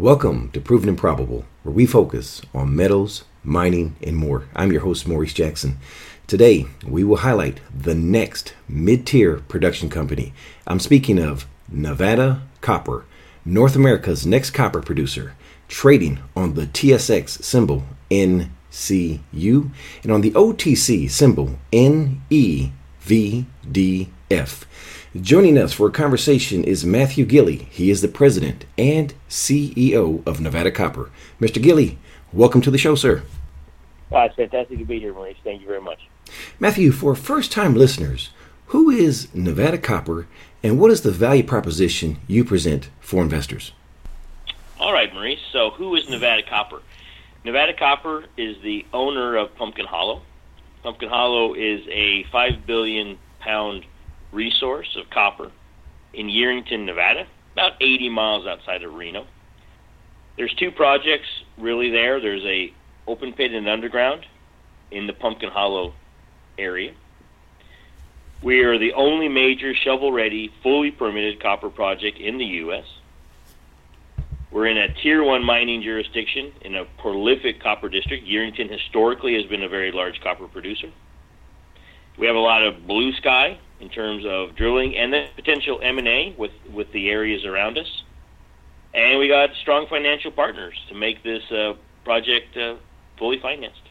Welcome to Proven and Probable, where we focus on metals, mining, and more. I'm your host, Maurice Jackson. Today, we will highlight the next mid tier production company. I'm speaking of Nevada Copper, North America's next copper producer, trading on the TSX symbol NCU and on the OTC symbol NEVDF. Joining us for a conversation is Matthew Gili. He is the president and CEO of Nevada Copper. Mr. Gili, welcome to the show, sir. Uh, it's fantastic to be here, Maurice. Thank you very much. Matthew, for first time listeners, who is Nevada Copper and what is the value proposition you present for investors? All right, Maurice. So, who is Nevada Copper? Nevada Copper is the owner of Pumpkin Hollow. Pumpkin Hollow is a 5 billion pound resource of copper in Yerington, Nevada, about 80 miles outside of Reno. There's two projects really there. There's a open pit and underground in the Pumpkin Hollow area. We are the only major shovel-ready, fully permitted copper project in the U.S. We're in a tier one mining jurisdiction in a prolific copper district. Yerington historically has been a very large copper producer. We have a lot of blue sky in terms of drilling and then potential M&A with, with the areas around us. And we got strong financial partners to make this uh, project uh, fully financed.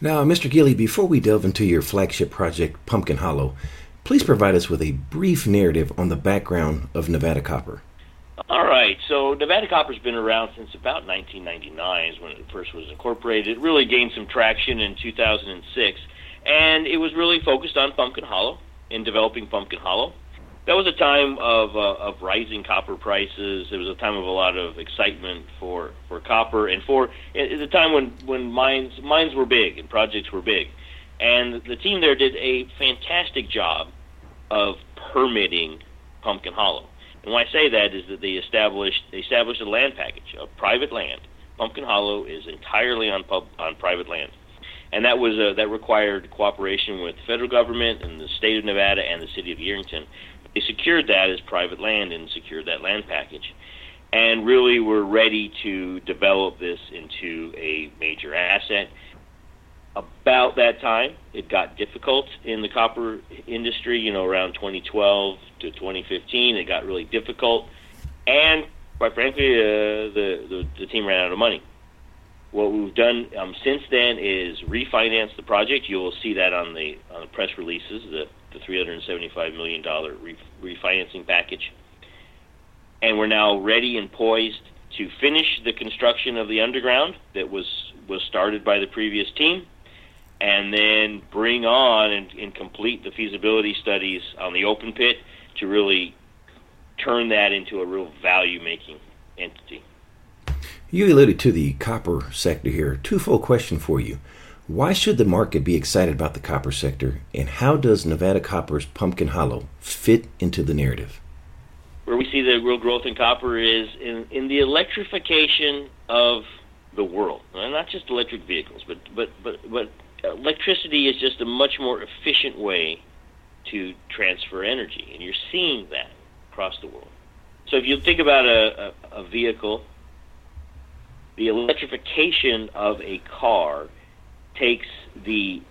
Now, Mr. Gili, before we delve into your flagship project, Pumpkin Hollow, please provide us with a brief narrative on the background of Nevada Copper. All right. So Nevada Copper's been around since about 1999 is when it first was incorporated. It really gained some traction in 2006 and it was really focused on Pumpkin Hollow in developing Pumpkin Hollow. That was a time of uh, of rising copper prices. It was a time of a lot of excitement for for copper, and for it, a time when when mines mines were big and projects were big, and the team there did a fantastic job of permitting Pumpkin Hollow. And why I say that is that they established they established a land package of private land. Pumpkin Hollow is entirely on pub, on private land and that was uh, that required cooperation with the federal government and the state of Nevada and the city of Yerington. They secured that as private land and secured that land package, and really were ready to develop this into a major asset. About that time, it got difficult in the copper industry. You know, around 2012 to 2015, it got really difficult, and quite frankly, uh, the, the the team ran out of money. What we've done um, since then is refinance the project. You will see that on the on the press releases, the the 375 million dollar re- refinancing package, and we're now ready and poised to finish the construction of the underground that was was started by the previous team, and then bring on and, and complete the feasibility studies on the open pit to really turn that into a real value making entity. You alluded to the copper sector here. Twofold question for you. Why should the market be excited about the copper sector, and how does Nevada Copper's Pumpkin Hollow fit into the narrative? Where we see the real growth in copper is in, in the electrification of the world. not just electric vehicles, but, but, but, but electricity is just a much more efficient way to transfer energy, and you're seeing that across the world. So if you think about a, a, a vehicle the electrification of a car takes the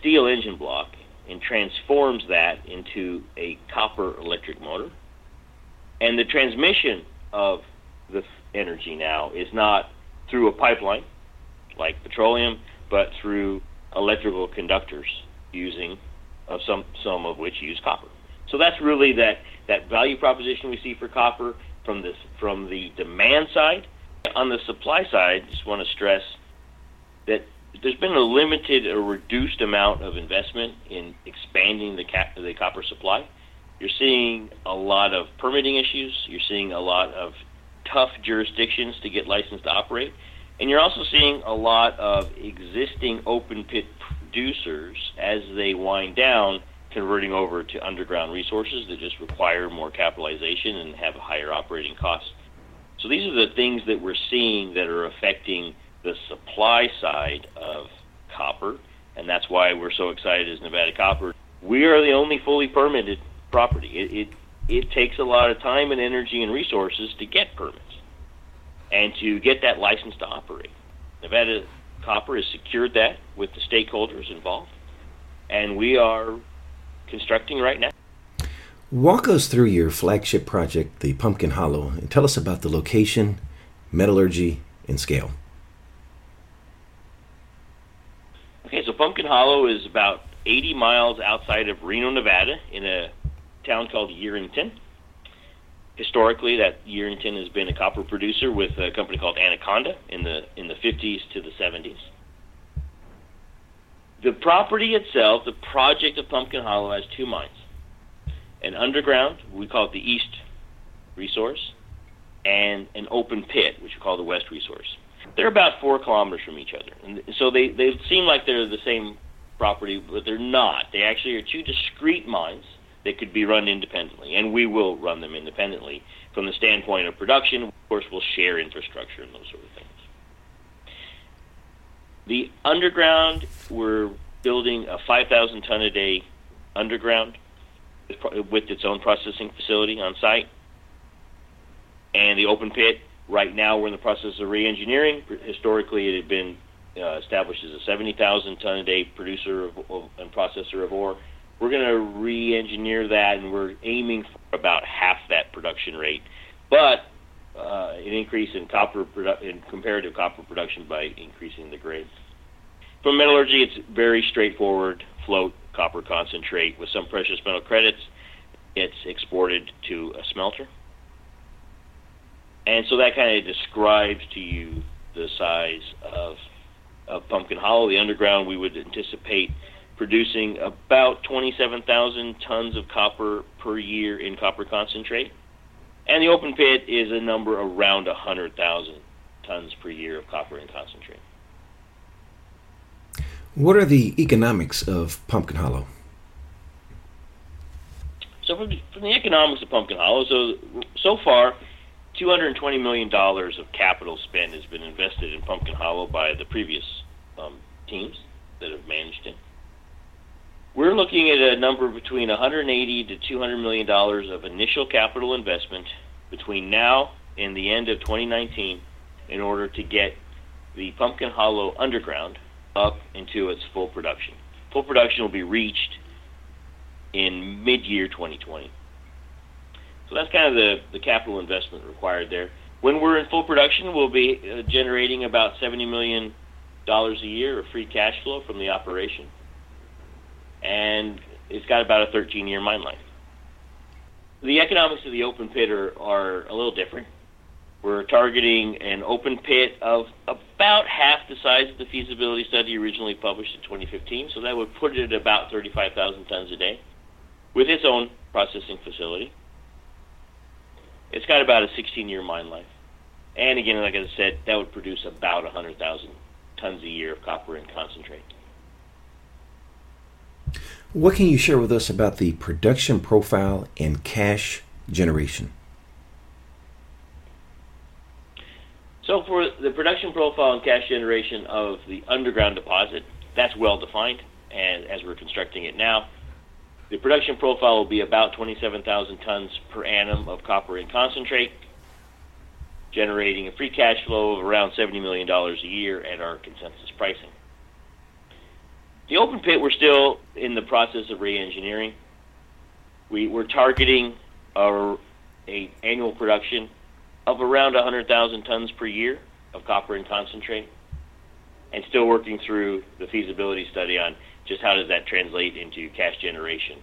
steel engine block and transforms that into a copper electric motor. And the transmission of the energy now is not through a pipeline like petroleum, but through electrical conductors using of some some of which use copper. So that's really that that value proposition we see for copper from this from the demand side on the supply side, just want to stress that there's been a limited or reduced amount of investment in expanding the, cap- the copper supply. You're seeing a lot of permitting issues. You're seeing a lot of tough jurisdictions to get licensed to operate. And you're also seeing a lot of existing open pit producers as they wind down converting over to underground resources that just require more capitalization and have higher operating cost. So these are the things that we're seeing that are affecting the supply side of copper, and that's why we're so excited as Nevada Copper. We are the only fully permitted property. It, it it takes a lot of time and energy and resources to get permits. and to get that license to operate. Nevada Copper has secured that with the stakeholders involved, and we are constructing right now. Walk us through your flagship project, the Pumpkin Hollow, and tell us about the location, metallurgy, and scale. Okay, so Pumpkin Hollow is about 80 miles outside of Reno, Nevada, in a town called Yerington. Historically, that Yerington has been a copper producer with a company called Anaconda in the in the 50s to the 70s. The property itself, the project of Pumpkin Hollow, has two mines. An underground, we call it the East Resource, and an open pit, which we call the West Resource. They're about four kilometers from each other, and so they they seem like they're the same property, but they're not. They actually are two discrete mines that could be run independently, and we will run them independently from the standpoint of production. Of course, we'll share infrastructure and those sort of things. The underground, we're building a 5,000 ton a day underground with its own processing facility on site. And the open pit, right now we're in the process of re-engineering. Historically, it had been uh, established as a 70,000 ton a day producer of, of, and processor of ore. We're going to re-engineer that, and we're aiming for about half that production rate, but uh, an increase in copper produ- in comparative copper production by increasing the grade. From metallurgy, it's very straightforward float copper concentrate with some precious metal credits. It's exported to a smelter. And so that kind of describes to you the size of, of Pumpkin Hollow. The underground, we would anticipate producing about 27,000 tons of copper per year in copper concentrate. And the open pit is a number around 100,000 tons per year of copper in concentrate. What are the economics of Pumpkin Hollow? So, from the, from the economics of Pumpkin Hollow, so so far, two hundred twenty million dollars of capital spend has been invested in Pumpkin Hollow by the previous um, teams that have managed it. We're looking at a number between 180 to 200 million dollars of initial capital investment between now and the end of 2019 in order to get the Pumpkin Hollow underground up into its full production. Full production will be reached in mid-year 2020. So that's kind of the, the capital investment required there. When we're in full production, we'll be uh, generating about $70 million a year of free cash flow from the operation. And it's got about a 13-year mine life. The economics of the open pit are, are a little different. We're targeting an open pit of about half the size of the feasibility study originally published in 2015, so that would put it at about 35,000 tons a day with its own processing facility. It's got about a 16 year mine life. And again, like I said, that would produce about 100,000 tons a year of copper and concentrate. What can you share with us about the production profile and cash generation? So for the production profile and cash generation of the underground deposit, that's well defined, and as we're constructing it now, the production profile will be about 27,000 tons per annum of copper in concentrate, generating a free cash flow of around $70 million a year at our consensus pricing. The open pit, we're still in the process of re-engineering. We, we're targeting our a annual production of around 100,000 tons per year of copper in concentrate, and still working through the feasibility study on just how does that translate into cash generation.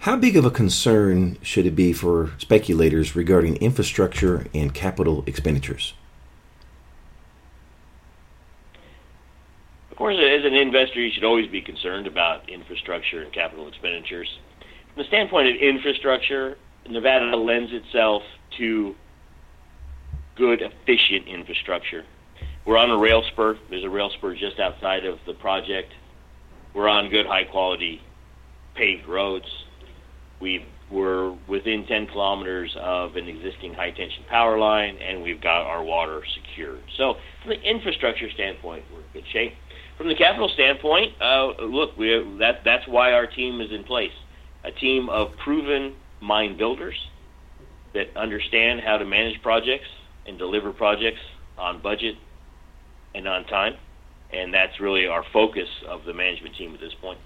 How big of a concern should it be for speculators regarding infrastructure and capital expenditures? Of course, as an investor, you should always be concerned about infrastructure and capital expenditures. From the standpoint of infrastructure, Nevada lends itself to good, efficient infrastructure. We're on a rail spur. There's a rail spur just outside of the project. We're on good, high quality paved roads. we are within 10 kilometers of an existing high tension power line, and we've got our water secured. So, from the infrastructure standpoint, we're in good shape. From the capital standpoint, uh, look, we, that, that's why our team is in place. A team of proven mine builders that understand how to manage projects and deliver projects on budget and on time. And that's really our focus of the management team at this point.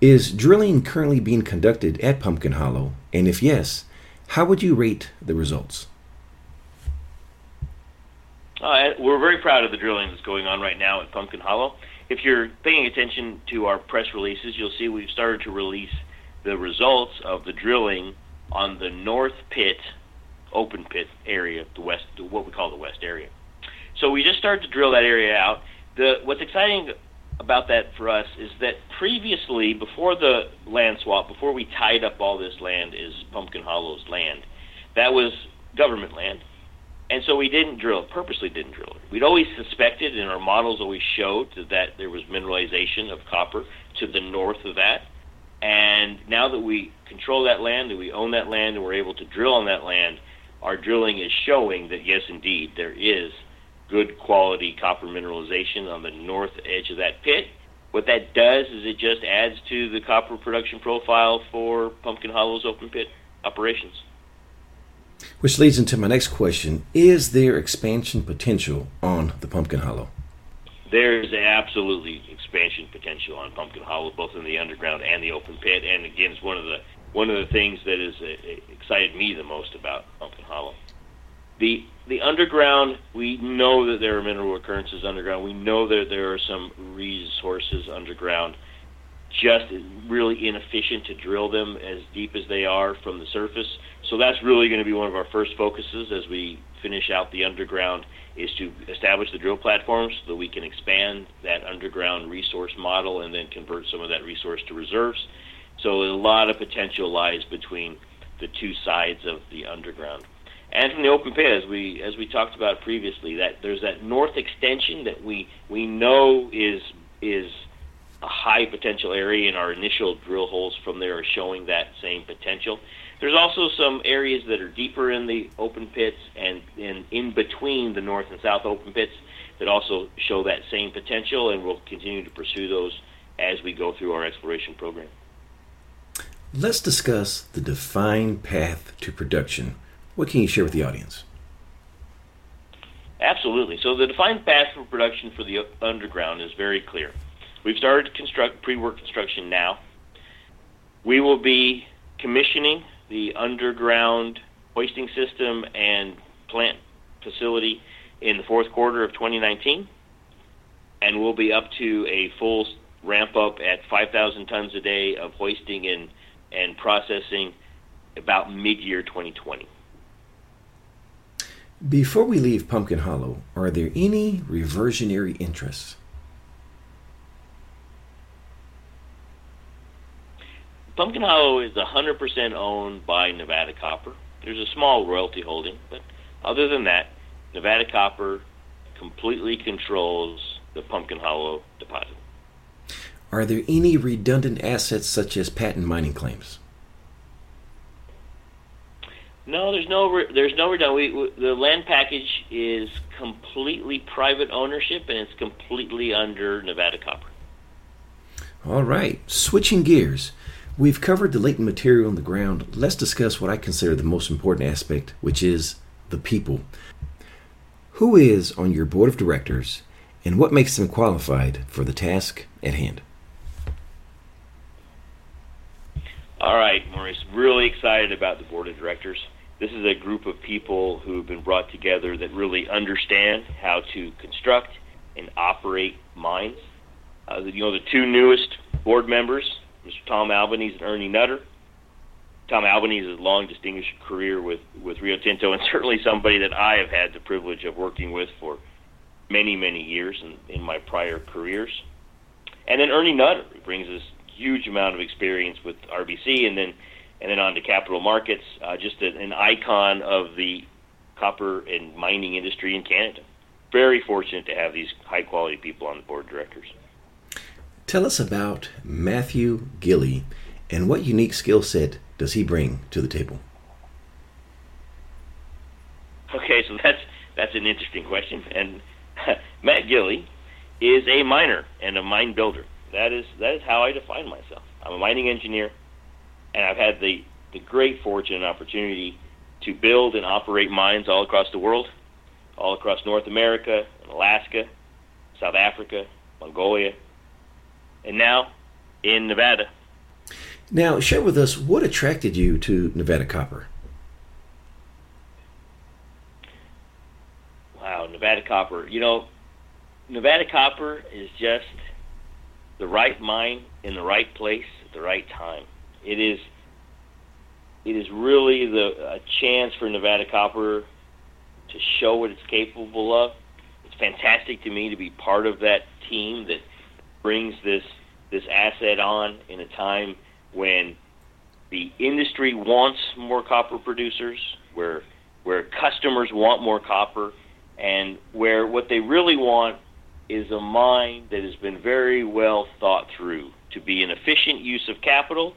Is drilling currently being conducted at Pumpkin Hollow? And if yes, how would you rate the results? Uh, we're very proud of the drilling that's going on right now at Pumpkin Hollow. If you're paying attention to our press releases, you'll see we've started to release the results of the drilling on the North Pit, open pit area, the west, what we call the west area. So we just started to drill that area out. The what's exciting about that for us is that previously, before the land swap, before we tied up all this land, is Pumpkin Hollow's land. That was government land, and so we didn't drill. Purposely didn't drill it. We'd always suspected, and our models always showed that there was mineralization of copper to the north of that. And now that we control that land, that we own that land, and we're able to drill on that land, our drilling is showing that yes, indeed, there is good quality copper mineralization on the north edge of that pit. What that does is it just adds to the copper production profile for Pumpkin Hollow's open pit operations. Which leads into my next question Is there expansion potential on the Pumpkin Hollow? There's absolutely expansion potential on Pumpkin Hollow, both in the underground and the open pit. And again, it's one of the one of the things that has uh, excited me the most about Pumpkin Hollow. The the underground, we know that there are mineral occurrences underground. We know that there are some resources underground. Just really inefficient to drill them as deep as they are from the surface. So that's really going to be one of our first focuses as we finish out the underground is to establish the drill platforms so that we can expand that underground resource model and then convert some of that resource to reserves. So a lot of potential lies between the two sides of the underground and from the open pit, as we as we talked about previously, that there's that north extension that we we know is is a high potential area, and our initial drill holes from there are showing that same potential. There's also some areas that are deeper in the open pits and in, in between the north and south open pits that also show that same potential, and we'll continue to pursue those as we go through our exploration program. Let's discuss the defined path to production what can you share with the audience? Absolutely. So the defined path for production for the underground is very clear. We've started construct pre-work construction now. We will be commissioning the underground hoisting system and plant facility in the fourth quarter of 2019, and we'll be up to a full ramp up at 5,000 tons a day of hoisting and and processing about mid-year 2020. Before we leave Pumpkin Hollow, are there any reversionary interests? Pumpkin Hollow is 100% owned by Nevada Copper. There's a small royalty holding, but other than that, Nevada Copper completely controls the Pumpkin Hollow deposit. Are there any redundant assets such as patent mining claims? No, there's no there's no redundant. We, the land package is completely private ownership and it's completely under Nevada Copper. All right, switching gears. We've covered the latent material on the ground. Let's discuss what I consider the most important aspect, which is the people. Who is on your board of directors and what makes them qualified for the task at hand? All right, Maurice, really excited about the board of directors. This is a group of people who have been brought together that really understand how to construct and operate mines. Uh, you know, the two newest board members, Mr. Tom Albanese and Ernie Nutter. Tom Albanese has a long distinguished career with, with Rio Tinto and certainly somebody that I have had the privilege of working with for many, many years in, in my prior careers. And then Ernie Nutter brings us huge amount of experience with RBC and then and then on to capital markets, uh, just a, an icon of the copper and mining industry in Canada. Very fortunate to have these high quality people on the board of directors. Tell us about Matthew Gili and what unique skill set does he bring to the table? Okay, so that's that's an interesting question. And Matt Gili is a miner and a mine builder. That is that is how I define myself. I'm a mining engineer, and I've had the the great fortune and opportunity to build and operate mines all across the world, all across North America, Alaska, South Africa, Mongolia, and now in Nevada. Now, share with us what attracted you to Nevada Copper. Wow, Nevada Copper. You know, Nevada Copper is just the right mine in the right place at the right time. It is it is really the a chance for Nevada Copper to show what it's capable of. It's fantastic to me to be part of that team that brings this this asset on in a time when the industry wants more copper producers, where where customers want more copper, and where what they really want is a mine that has been very well thought through to be an efficient use of capital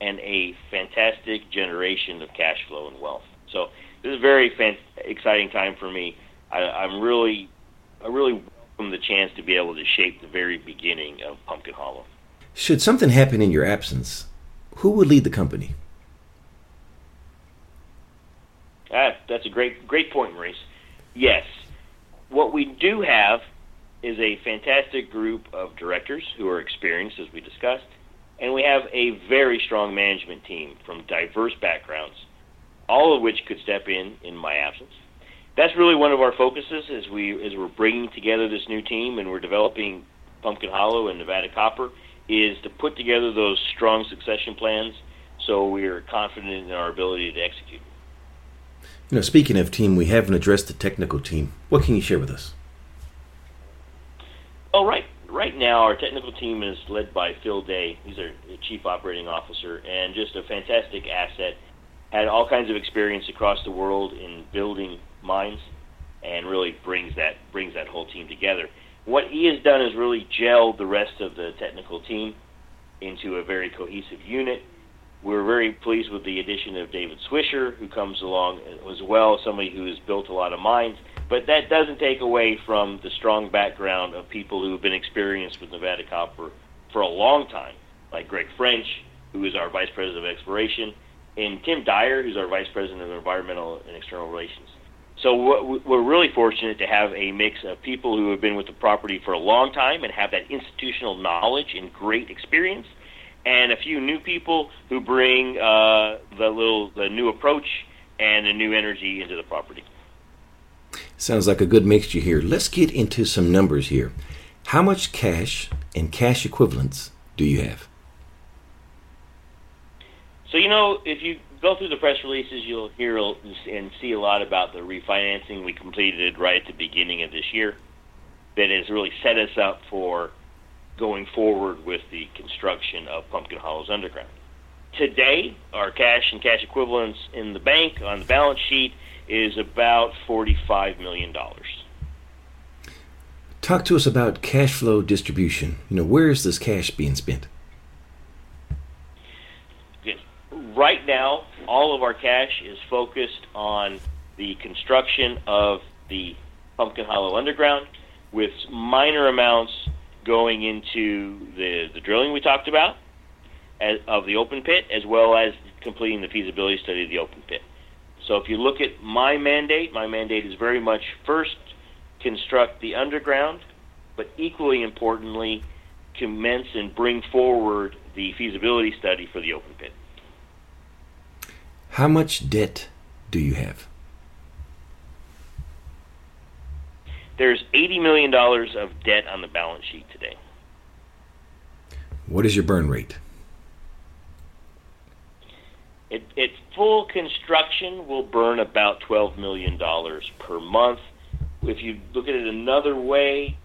and a fantastic generation of cash flow and wealth. So this is a very fan- exciting time for me. I, I'm really, I really welcome the chance to be able to shape the very beginning of Pumpkin Hollow. Should something happen in your absence, who would lead the company? Ah, that's a great, great point, Maurice. Yes, what we do have is a fantastic group of directors who are experienced, as we discussed, and we have a very strong management team from diverse backgrounds, all of which could step in in my absence. That's really one of our focuses as we as we're bringing together this new team and we're developing Pumpkin Hollow and Nevada Copper is to put together those strong succession plans so we're confident in our ability to execute. You know, speaking of team, we haven't addressed the technical team. What can you share with us? Oh, right. Right now, our technical team is led by Phil Day. He's our chief operating officer and just a fantastic asset. Had all kinds of experience across the world in building mines, and really brings that brings that whole team together. What he has done is really gelled the rest of the technical team into a very cohesive unit. We're very pleased with the addition of David Swisher, who comes along as well, somebody who has built a lot of mines. But that doesn't take away from the strong background of people who have been experienced with Nevada Copper for a long time, like Greg French, who is our Vice President of Exploration, and Tim Dyer, who's our Vice President of Environmental and External Relations. So we're really fortunate to have a mix of people who have been with the property for a long time and have that institutional knowledge and great experience, and a few new people who bring uh, the little the new approach and the new energy into the property. Sounds like a good mixture here. Let's get into some numbers here. How much cash and cash equivalents do you have? So you know, if you go through the press releases, you'll hear and see a lot about the refinancing we completed right at the beginning of this year that has really set us up for going forward with the construction of Pumpkin Hollows Underground. Today, our cash and cash equivalents in the bank on the balance sheet is about $45 million. Talk to us about cash flow distribution. You know, where is this cash being spent? Right now, all of our cash is focused on the construction of the Pumpkin Hollow Underground, with minor amounts going into the, the drilling we talked about as, of the open pit, as well as completing the feasibility study of the open pit. So if you look at my mandate, my mandate is very much first construct the underground, but equally importantly, commence and bring forward the feasibility study for the open pit. How much debt do you have? There's $80 million of debt on the balance sheet today. What is your burn rate? At, at full construction, will burn about $12 million per month. If you look at it another way,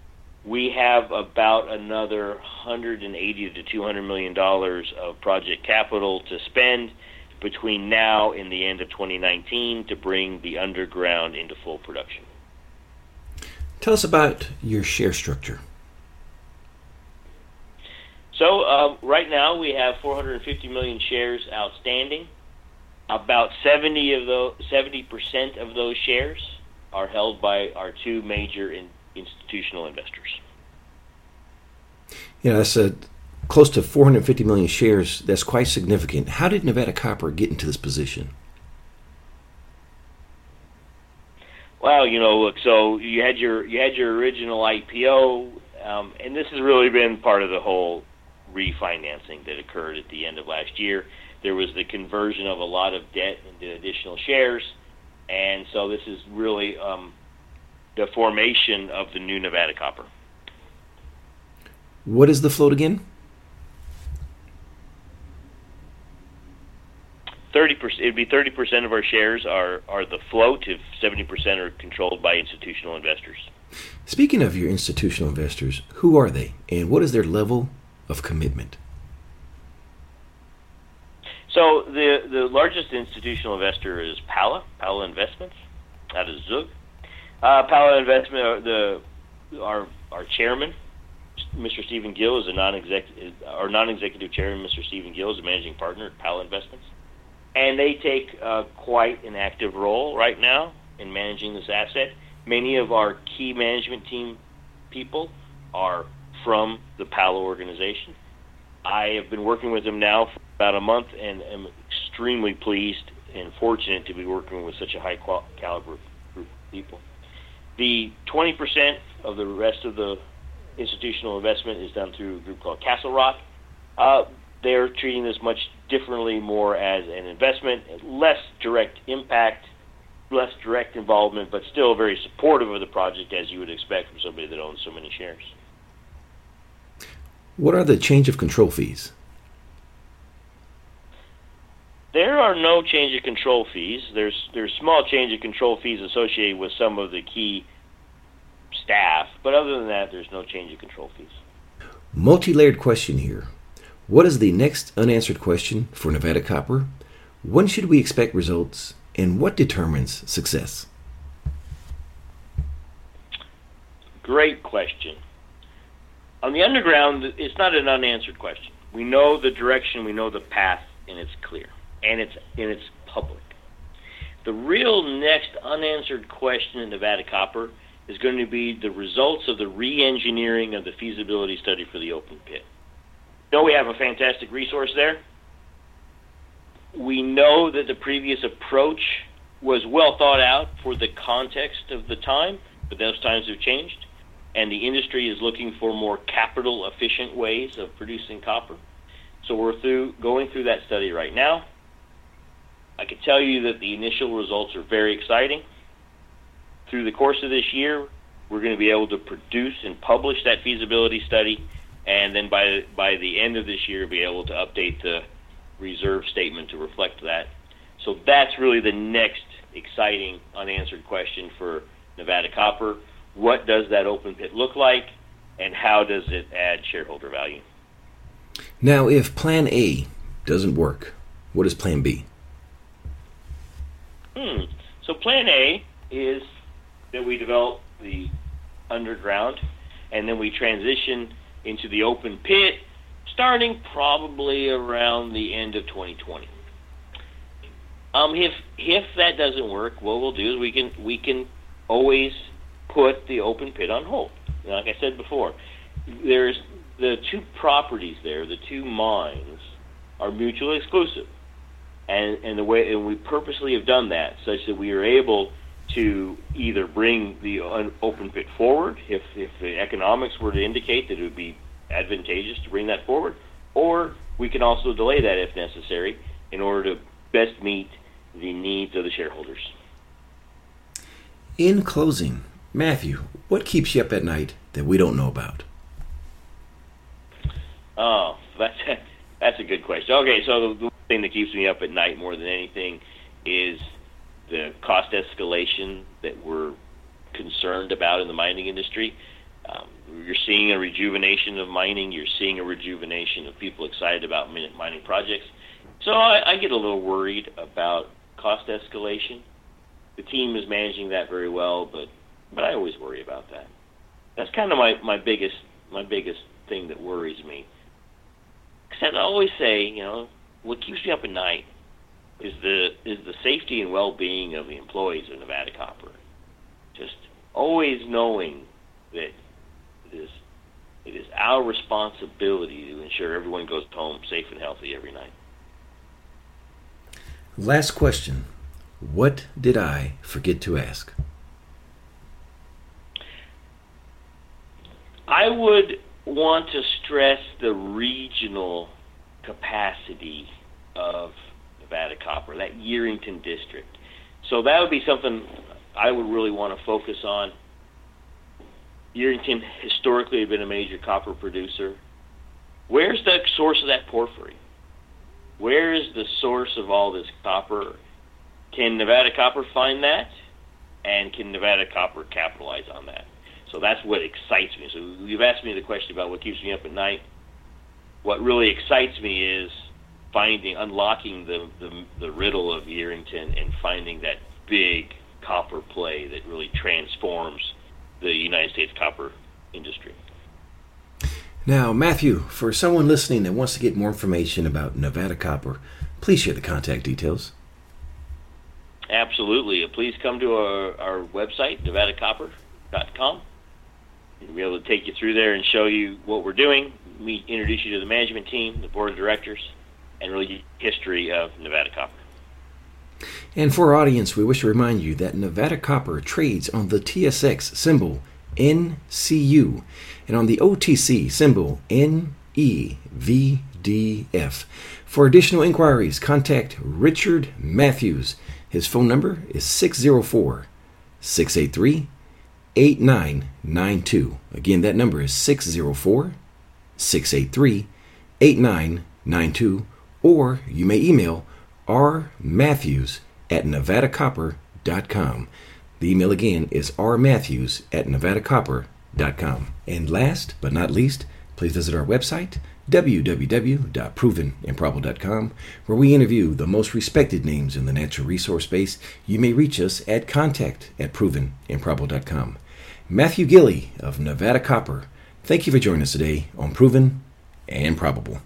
we have about another 180 to 200 million dollars of project capital to spend between now and the end of 2019 to bring the underground into full production. Tell us about your share structure. So uh, right now we have 450 million shares outstanding. About 70 of those, 70 percent of those shares are held by our two major in, institutional investors. Yeah, that's a close to 450 million shares. That's quite significant. How did Nevada Copper get into this position? Well, you know, look. So you had your you had your original IPO, um, and this has really been part of the whole refinancing that occurred at the end of last year. There was the conversion of a lot of debt into additional shares, and so this is really um, the formation of the new Nevada Copper. What is the float again? Thirty percent. It'd be thirty percent of our shares are are the float. If seventy percent are controlled by institutional investors. Speaking of your institutional investors, who are they, and what is their level of commitment? So the the largest institutional investor is Pala Pala Investments out of Zug. Uh, Pala Investment, uh, the our our chairman, Mr. Stephen Gill, is a non-executive our non-executive chairman, Mr. Stephen Gill, is a managing partner at Pala Investments, and they take uh, quite an active role right now in managing this asset. Many of our key management team people are from the Pala organization. I have been working with them now for about a month and am extremely pleased and fortunate to be working with such a high quality caliber group of people. The 20% of the rest of the institutional investment is done through a group called Castle Rock. Uh, they're treating this much differently, more as an investment, less direct impact, less direct involvement, but still very supportive of the project, as you would expect from somebody that owns so many shares. What are the change of control fees? There are no change of control fees. There's there's small change of control fees associated with some of the key staff, but other than that, there's no change of control fees. Multi-layered question here. What is the next unanswered question for Nevada Copper? When should we expect results, and what determines success? Great question. On the underground, it's not an unanswered question. We know the direction, we know the path, and it's clear and it's and it's public. The real next unanswered question in Nevada Copper is going to be the results of the re-engineering of the feasibility study for the open pit. Know we have a fantastic resource there. We know that the previous approach was well thought out for the context of the time, but those times have changed, and the industry is looking for more capital efficient ways of producing copper. So we're through going through that study right now. I can tell you that the initial results are very exciting. Through the course of this year, we're going to be able to produce and publish that feasibility study, and then by by the end of this year, be able to update the reserve statement to reflect that. So that's really the next exciting unanswered question for Nevada Copper. What does that open pit look like, and how does it add shareholder value? Now, if Plan A doesn't work, what is Plan B? Hmm. So plan A is that we develop the underground, and then we transition into the open pit, starting probably around the end of 2020. Um, if if that doesn't work, what we'll do is we can we can always put the open pit on hold. Like I said before, there's the two properties there, the two mines, are mutually exclusive and and the way and we purposely have done that such that we are able to either bring the open pit forward if if the economics were to indicate that it would be advantageous to bring that forward, or we can also delay that if necessary in order to best meet the needs of the shareholders. In closing, Matthew, what keeps you up at night that we don't know about? Oh, that's that's a good question. Okay, so the thing that keeps me up at night more than anything is the cost escalation that we're concerned about in the mining industry. Um, you're seeing a rejuvenation of mining. You're seeing a rejuvenation of people excited about mining projects. So I, I get a little worried about cost escalation. The team is managing that very well, but but I always worry about that. That's kind of my, my biggest my biggest thing that worries me Because I always say, you know, what keeps me up at night is the is the safety and well-being of the employees of Nevada Copper. Just always knowing that it is it is our responsibility to ensure everyone goes home safe and healthy every night. Last question. What did I forget to ask? I would want to stress the regional capacity of Nevada Copper, that Yerington district. So that would be something I would really want to focus on. Yerington historically had been a major copper producer. Where's the source of that porphyry? Where is the source of all this copper? Can Nevada Copper find that? And can Nevada Copper capitalize on that? So that's what excites me. So you've asked me the question about what keeps me up at night. What really excites me is finding, unlocking the, the, the riddle of Yerington and finding that big copper play that really transforms the United States copper industry. Now, Matthew, for someone listening that wants to get more information about Nevada Copper, please share the contact details. Absolutely. Please come to our, our website, nevadacopper.com. We'll be able to take you through there and show you what we're doing. We introduce you to the management team, the board of directors, and really history of Nevada Copper. And for our audience, we wish to remind you that Nevada Copper trades on the TSX symbol NCU and on the OTC symbol NEVDF. For additional inquiries, contact Richard Matthews. His phone number is 604 683 8992. Again, that number is 604 683 8992. Or you may email rmatthews at nevadacopper.com. The email again is rmatthews at nevadacopper.com. And last but not least, please visit our website, www.provenandprobable.com, where we interview the most respected names in the natural resource space. You may reach us at contact at provenandprobable.com. Matthew Gili of Nevada Copper, thank you for joining us today on Proven and Probable.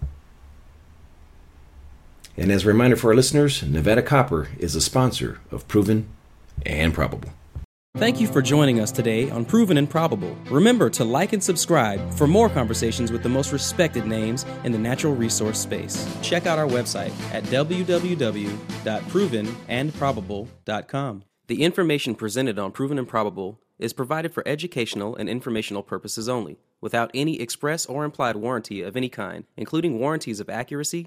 And as a reminder for our listeners, Nevada Copper is a sponsor of Proven and Probable. Thank you for joining us today on Proven and Probable. Remember to like and subscribe for more conversations with the most respected names in the natural resource space. Check out our website at www.provenandprobable.com. The information presented on Proven and Probable is provided for educational and informational purposes only, without any express or implied warranty of any kind, including warranties of accuracy,